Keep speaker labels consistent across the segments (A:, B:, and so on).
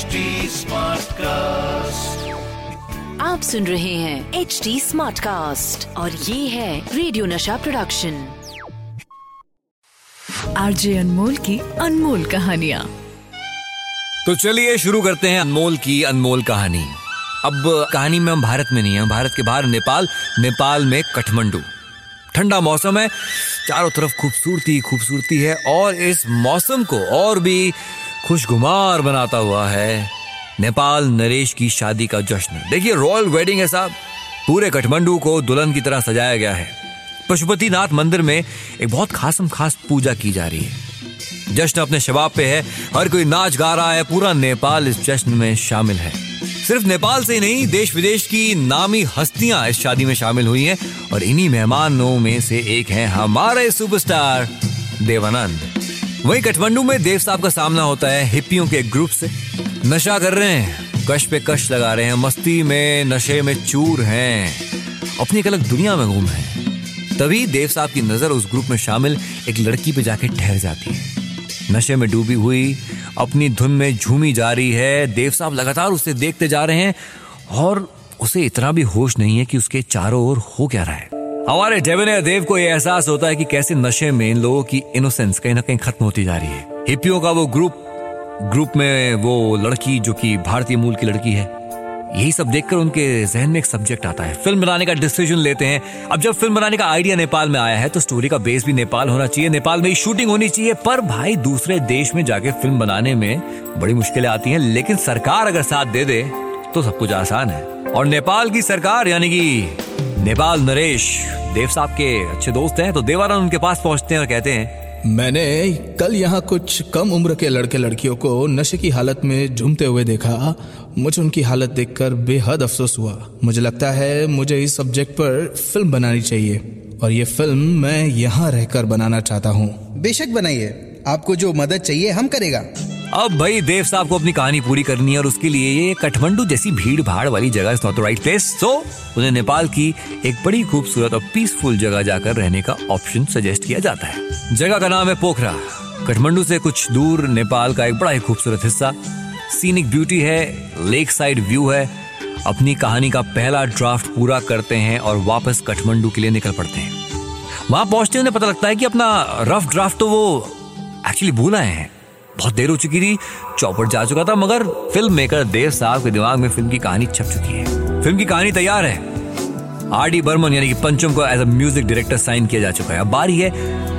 A: HD Smartcast.
B: आप सुन रहे हैं एच डी स्मार्ट कास्ट और ये है रेडियो नशा प्रोडक्शन आरजे अनमोल की अनमोल कहानिया।
C: तो चलिए शुरू करते हैं अनमोल की अनमोल कहानी। अब कहानी में हम भारत में नहीं है भारत के बाहर नेपाल नेपाल में कठमंडू। ठंडा मौसम है चारों तरफ़ खूबसूरती खूबसूरती है और इस मौसम को और भी खुशगुमार बनाता हुआ है नेपाल नरेश की शादी का जश्न। देखिए रॉयल वेडिंग है साहब। पूरे कठमंडू को दुल्हन की तरह सजाया गया है। पशुपतिनाथ मंदिर में एक बहुत खासम खास पूजा की जा रही है। जश्न अपने शबाब पे है। हर कोई नाच गा रहा है। पूरा नेपाल इस जश्न में शामिल है। सिर्फ़ नेपाल से ही नहीं देश विदेश की नामी हस्तियाँ इस शादी में शामिल हुई हैं। और इन्हीं मेहमानों में से एक हैं हमारे सुपरस्टार देवानंद। वहीं काठमांडू में देव साहब का सामना होता है हिप्पियों के ग्रुप से। नशा कर रहे हैं। कश पे कश लगा रहे हैं। मस्ती में, नशे में चूर हैं। अपनी एक अलग दुनिया में घूम हैं। तभी देव साहब की नज़र उस ग्रुप में शामिल एक लड़की पे जाके ठहर जाती है। नशे में डूबी हुई, अपनी धुन में झूमी जा रही है। देव साहब लगातार उसे देखते जा रहे हैं और उसे इतना भी होश नहीं है कि उसके चारों ओर हो क्या रहा है। हमारे डेविनिया देव को यह एहसास होता है कि कैसे नशे में इन लोगों की इनोसेंस कहीं ना कहीं खत्म होती जा रही है। हिप्पियों का वो ग्रुप ग्रुप में वो लड़की जो कि भारतीय मूल की लड़की है, यही सब देखकर उनके जहन में एक सब्जेक्ट आता है। फ़िल्म बनाने का डिसीज़न लेते हैं। अब जब फ़िल्म बनाने का आइडिया नेपाल में आया है तो स्टोरी का बेस भी नेपाल होना चाहिए। नेपाल में ही शूटिंग होनी चाहिए, पर भाई दूसरे देश में जाके फ़िल्म बनाने में बड़ी मुश्किलें आती हैं। लेकिन सरकार अगर साथ दे दे तो सब कुछ आसान है। और नेपाल की सरकार, यानी कि नेपाल नरेश देव साहब के अच्छे दोस्त हैं तो देवानंद उनके पास पहुँचते हैं और कहते हैं
D: मैंने कल यहाँ कुछ कम उम्र के लड़के लड़कियों को नशे की हालत में झूमते हुए देखा। मुझे उनकी हालत देखकर बेहद अफसोस हुआ। मुझे लगता है मुझे इस सब्जेक्ट पर फ़िल्म बनानी चाहिए और ये फ़िल्म मैं यहाँ रहकर बनाना चाहता हूँ।
E: बेशक बनाइए। आपको जो मदद चाहिए हम करेगा।
C: अब भाई देव साहब को अपनी कहानी पूरी करनी है और उसके लिए ये कठमंडू जैसी भीड़ भाड़ वाली जगह is not the right place so उन्हें नेपाल की एक बड़ी खूबसूरत और पीसफुल जगह जाकर रहने का ऑप्शन सजेस्ट किया जाता है। जगह का नाम है पोखरा। काठमांडू से कुछ दूर नेपाल का एक बड़ा ही खूबसूरत हिस्सा। सीनिक ब्यूटी है लेक साइड व्यू है। अपनी कहानी का पहला ड्राफ्ट पूरा करते हैं और वापस काठमांडू के लिए निकल पड़ते हैं। वहाँ पहुँचते उन्हें पता लगता है कि अपना रफ ड्राफ्ट तो वो एक्चुअली भूल आए हैं। बहुत देर हो चुकी थी, चौपट जा चुका था, मगर फ़िल्म मेकर देव साहब के दिमाग में फ़िल्म की कहानी छप चुकी है। फ़िल्म की कहानी तैयार है। आर डी बर्मन, यानी कि पंचम को as a music director sign किया जा चुका है। अब बारी है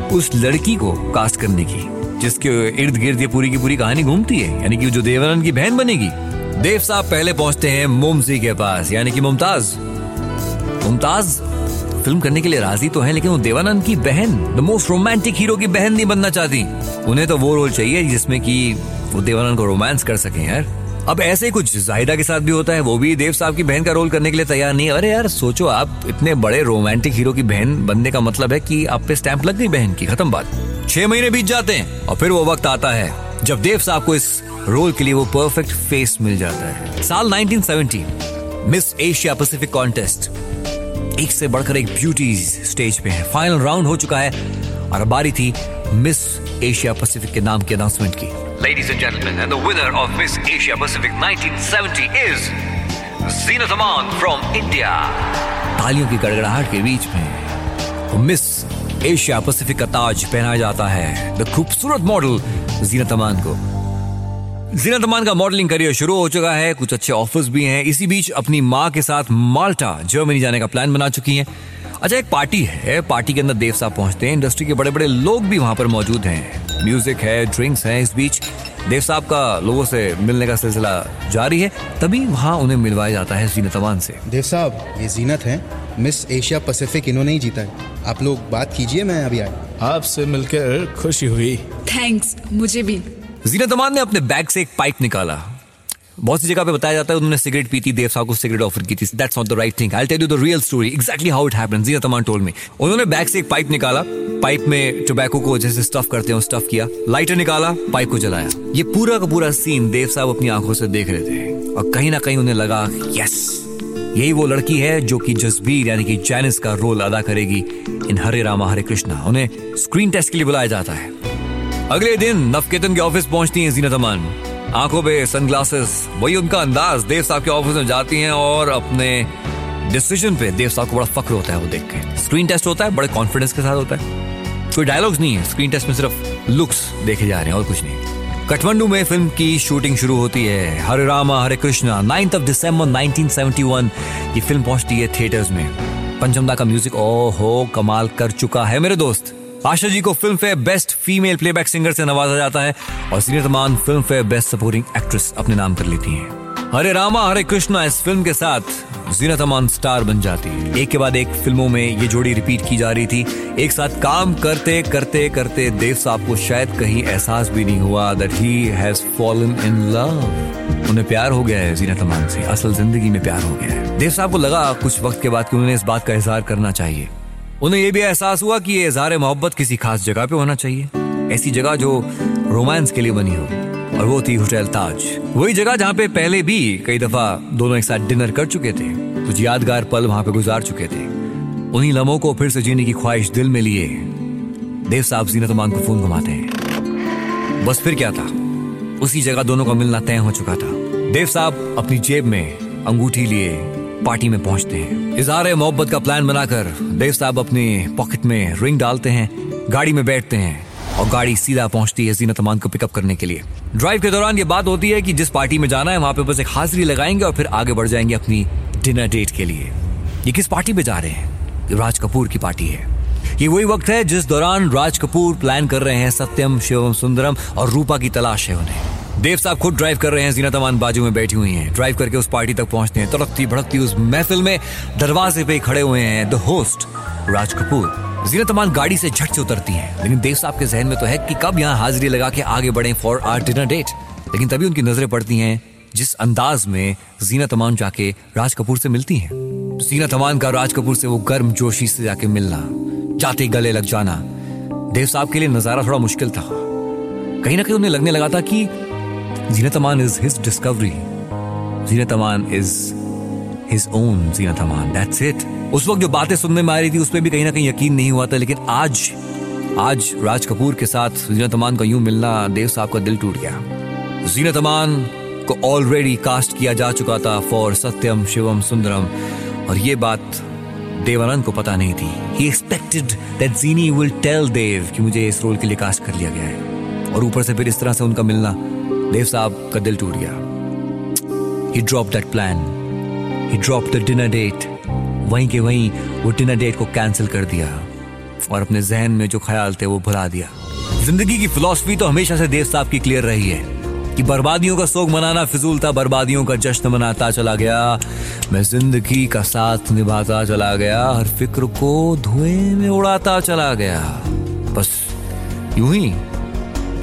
C: उस लड़की को कास्ट करने की, जिसके इर्द गिर्द ये पूरी की पूरी कहानी घूमती है, यानी कि जो देवानंद की बहन बनेगी। देव साहब पहले पहुँचते हैं मोमसी के पास, यानी कि मुमताज़। मुमताज़? फ़िल्म करने के लिए राज़ी तो है, लेकिन वो देवानंद की बहन द मोस्ट रोमांटिक हीरो की बहन नहीं बनना चाहती। उन्हें तो वो रोल चाहिए जिसमें कि वो देवानंद को रोमांस कर सके, यार। अब ऐसे ही कुछ जाहिदा के साथ भी होता है, वो भी देव साहब की बहन का रोल करने के लिए तैयार नहीं अरे यार, सोचो आप, इतने बड़े रोमांटिक हीरो की बहन बनने का मतलब है कि आप पे स्टैंप लग गई बहन की, खत्म बात। छह महीने बीत जाते हैं, और फिर वो वक्त आता है, जब देव साहब को इस रोल के लिए वो परफेक्ट फेस मिल जाता है। साल 1970 मिस एशिया पैसिफिक कॉन्टेस्ट एक से बढ़कर एक ब्यूटी स्टेज पे है। फाइनल राउंड हो चुका है और बारी थी मिस एशिया पैसिफिक के नाम की अनाउंसमेंट की। Ladies and gentlemen, and the winner of Miss Asia Pacific 1970 is Zinat Aman from India. तालियों की गड़गड़ाहट के बीच में मिस एशिया पैसिफिक का ताज पहनाया जाता है। द खूबसूरत मॉडल जीनत अमान को। जीनत अमान का मॉडलिंग करियर शुरू हो चुका है। कुछ अच्छे ऑफर्स भी हैं। इसी बीच अपनी माँ के साथ माल्टा जर्मनी जाने का प्लान बना चुकी हैं। अच्छा एक पार्टी है। पार्टी के अंदर देव साहब पहुँचते हैं। इंडस्ट्री के बड़े बड़े लोग भी वहाँ पर मौजूद हैं। म्यूज़िक है ड्रिंक्स हैं इस बीच। देव साहब का लोगों से मिलने का सिलसिला जारी है। तभी वहाँ उन्हें मिलवाया जाता है जीनत अमान से।
E: देव साहब ये जीनत है। मिस एशिया पैसिफिक इन्होंने ही जीता है। आप लोग बात कीजिए मैं अभी आया।
D: आपसे मिलकर खुशी हुई।
F: थैंक्स मुझे भी।
C: जीनत अमान ने अपने बैग से एक पाइप निकाला। बहुत सी जगह पे बताया जाता है उन्होंने सिगरेट पी थी, देव साहब को सिगरेट ऑफ़र की थी। That's not the right thing I tell you the real story exactly how it happened Zeenat Aman told me उन्होंने बैग से एक पाइप निकाला, पाइप में टोबैको को जैसे स्टफ़ करते हैं स्टफ़ किया। लाइटर निकाला, पाइप को जलाया। ये पूरा का पूरा सीन देव साहब अपनी आँखों से देख रहे थे। और कहीं ना कहीं उन्हें लगा यस यही वो लड़की है जो कि जसबीर, यानी कि जैनिस का रोल अदा करेगी इन हरे रामा, हरे कृष्णा। उन्हें स्क्रीन टेस्ट के लिए बुलाया जाता है। अगले दिन नवकेतन के ऑफ़िस पहुँचती हैं जीनत अमान। आँखों पे सनग्लासेस वही उनका अंदाज देव साहब के ऑफ़िस में जाती हैं और अपने डिसीज़न पे देव साहब को बड़ा फक्र होता है वो देख के। स्क्रीन टेस्ट होता है, बड़े कॉन्फिडेंस के साथ होता है। कोई डायलॉग्स नहीं है स्क्रीन टेस्ट में सिर्फ़ लुक्स देखे जा रहे हैं और कुछ नहीं। काठमांडू में फ़िल्म की शूटिंग शुरू होती है। Hare Rama, Hare Krishna ninth of December 1971 ये फ़िल्म पहुँचती है थिएटर्स में। पंचमदा का म्यूज़िक ओ हो कमाल कर चुका है मेरे दोस्त। आशा जी को Filmfare best female playback singer से नवाजा जाता है और सीनियर तमान Filmfare best supporting actress अपने नाम कर लेती हैं। हरे रामा, हरे कृष्णा इस फ़िल्म के साथ जीना तमान स्टार बन जाती है। एक के बाद एक फ़िल्मों में ये जोड़ी रिपीट की जा रही थी। एक साथ काम करते करते करते देव साहब को शायद कहीं एहसास भी नहीं हुआ that he has fallen in love उन्हें प्यार हो गया है जीना तमान से। असल ज़िंदगी में प्यार हो गया है। देव साहब को लगा कुछ वक्त के बाद कि उन्होंने इस बात का इजहार करना चाहिए। उन्हें यह भी एहसास हुआ कि ये इजहार मोहब्बत किसी खास जगह पे होना चाहिए। ऐसी जगह जो रोमांस के लिए बनी हो, और वो थी होटल ताज। वही जगह जहाँ पे पहले भी कई दफ़ा दोनों एक साथ डिनर कर चुके थे, कुछ यादगार पल वहाँ पे गुजार चुके थे। उन्हीं लम्हों को फिर से जीने की ख्वाहिश दिल में लिए देव साहब जीनत अमान को फ़ोन घुमाते हैं। बस फिर क्या था? उसी जगह दोनों का मिलना तय हो चुका था। देव साहब अपनी जेब में अंगूठी लिए पार्टी में पहुँचते हैं। इजहार मोहब्बत का प्लान बनाकर देव साहब अपने पॉकेट में रिंग डालते हैं, गाड़ी में बैठते हैं और गाड़ी सीधा पहुँचती है जीनत अमान को पिकअप करने के लिए। ड्राइव के दौरान ये बात होती है कि जिस पार्टी में जाना है, वहाँ पे बस एक हाजिरी लगाएँगे और फिर आगे बढ़ जाएँगे अपनी डिनर डेट के लिए। ये किस पार्टी में जा रहे हैं? राज कपूर की पार्टी है। ये वही वक्त है जिस दौरान राज कपूर प्लान कर रहे हैं सत्यम, शिवम, सुंदरम और रूपा की तलाश है उन्हें। देव साहब खुद ड्राइव कर रहे हैं, जीना तमान बाजू में बैठी हुई हैं। ड्राइव करके उस पार्टी तक पहुँचते हैं। तड़कती भड़कती उस महफिल में दरवाजे पे खड़े हुए हैं द होस्ट राज कपूर। जीना तमान गाड़ी से झट से उतरती हैं। लेकिन देव साहब के जहन में तो है कि कब यहाँ हाजिरी लगा के आगे बढ़े फॉर आर डिनर डेट लेकिन तभी उनकी नज़रें पड़ती हैं, जिस अंदाज में जीना तमान जाके राज कपूर से मिलती हैं। जीना तमान का राज कपूर से वो गर्म जोशी से जाके मिलना, जाते गले लग जाना, देव साहब के लिए नज़ारा थोड़ा मुश्किल था। कहीं ना कहीं उन्हें लगने लगा था कि Zeenat Aman is his discovery Zeenat Aman is his own Zeenat Aman that's it उस वक्त जो बातें सुनने में आ रही थी उस पर भी कहीं ना कहीं यकीन नहीं हुआ था, लेकिन आज आज राज कपूर के साथ जीनत अमान का यूँ मिलना देव साहब का दिल टूट गया। जीनत अमान को ऑलरेडी कास्ट किया जा चुका था फॉर सत्यम शिवम सुंदरम और ये बात देवानंद को पता नहीं थी। He expected that Zeenie will tell Dev कि मुझे इस रोल के लिए कास्ट कर लिया गया है। और ऊपर से फिर इस तरह से उनका मिलना देव साहब का दिल टूट गया। He drop that plan he drop the dinner date वहीं के वहीं वो डिनर डेट को कैंसिल कर दिया और अपने जहन में जो ख्याल थे वो भुला दिया। ज़िंदगी की फिलॉसफी तो हमेशा से देव साहब की क्लियर रही है कि बर्बादियों का सोग मनाना फिजूल था, बर्बादियों का जश्न मनाता चला गया। मैं ज़िंदगी का साथ निभाता चला गया, हर फ़िक्र को धुएँ में उड़ाता चला गया। बस यूँ ही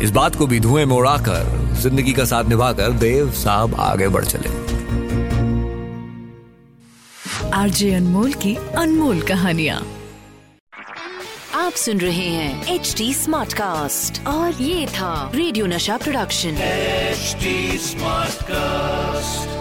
C: इस बात को भी धुएँ में उड़ाकर ज़िंदगी का साथ निभाकर देव साहब आगे बढ़ चले।
F: आरजे अनमोल की अनमोल कहानिया।
B: आप सुन रहे हैं एच डी स्मार्ट कास्ट और ये था रेडियो नशा प्रोडक्शन।
A: H smart Smartcast.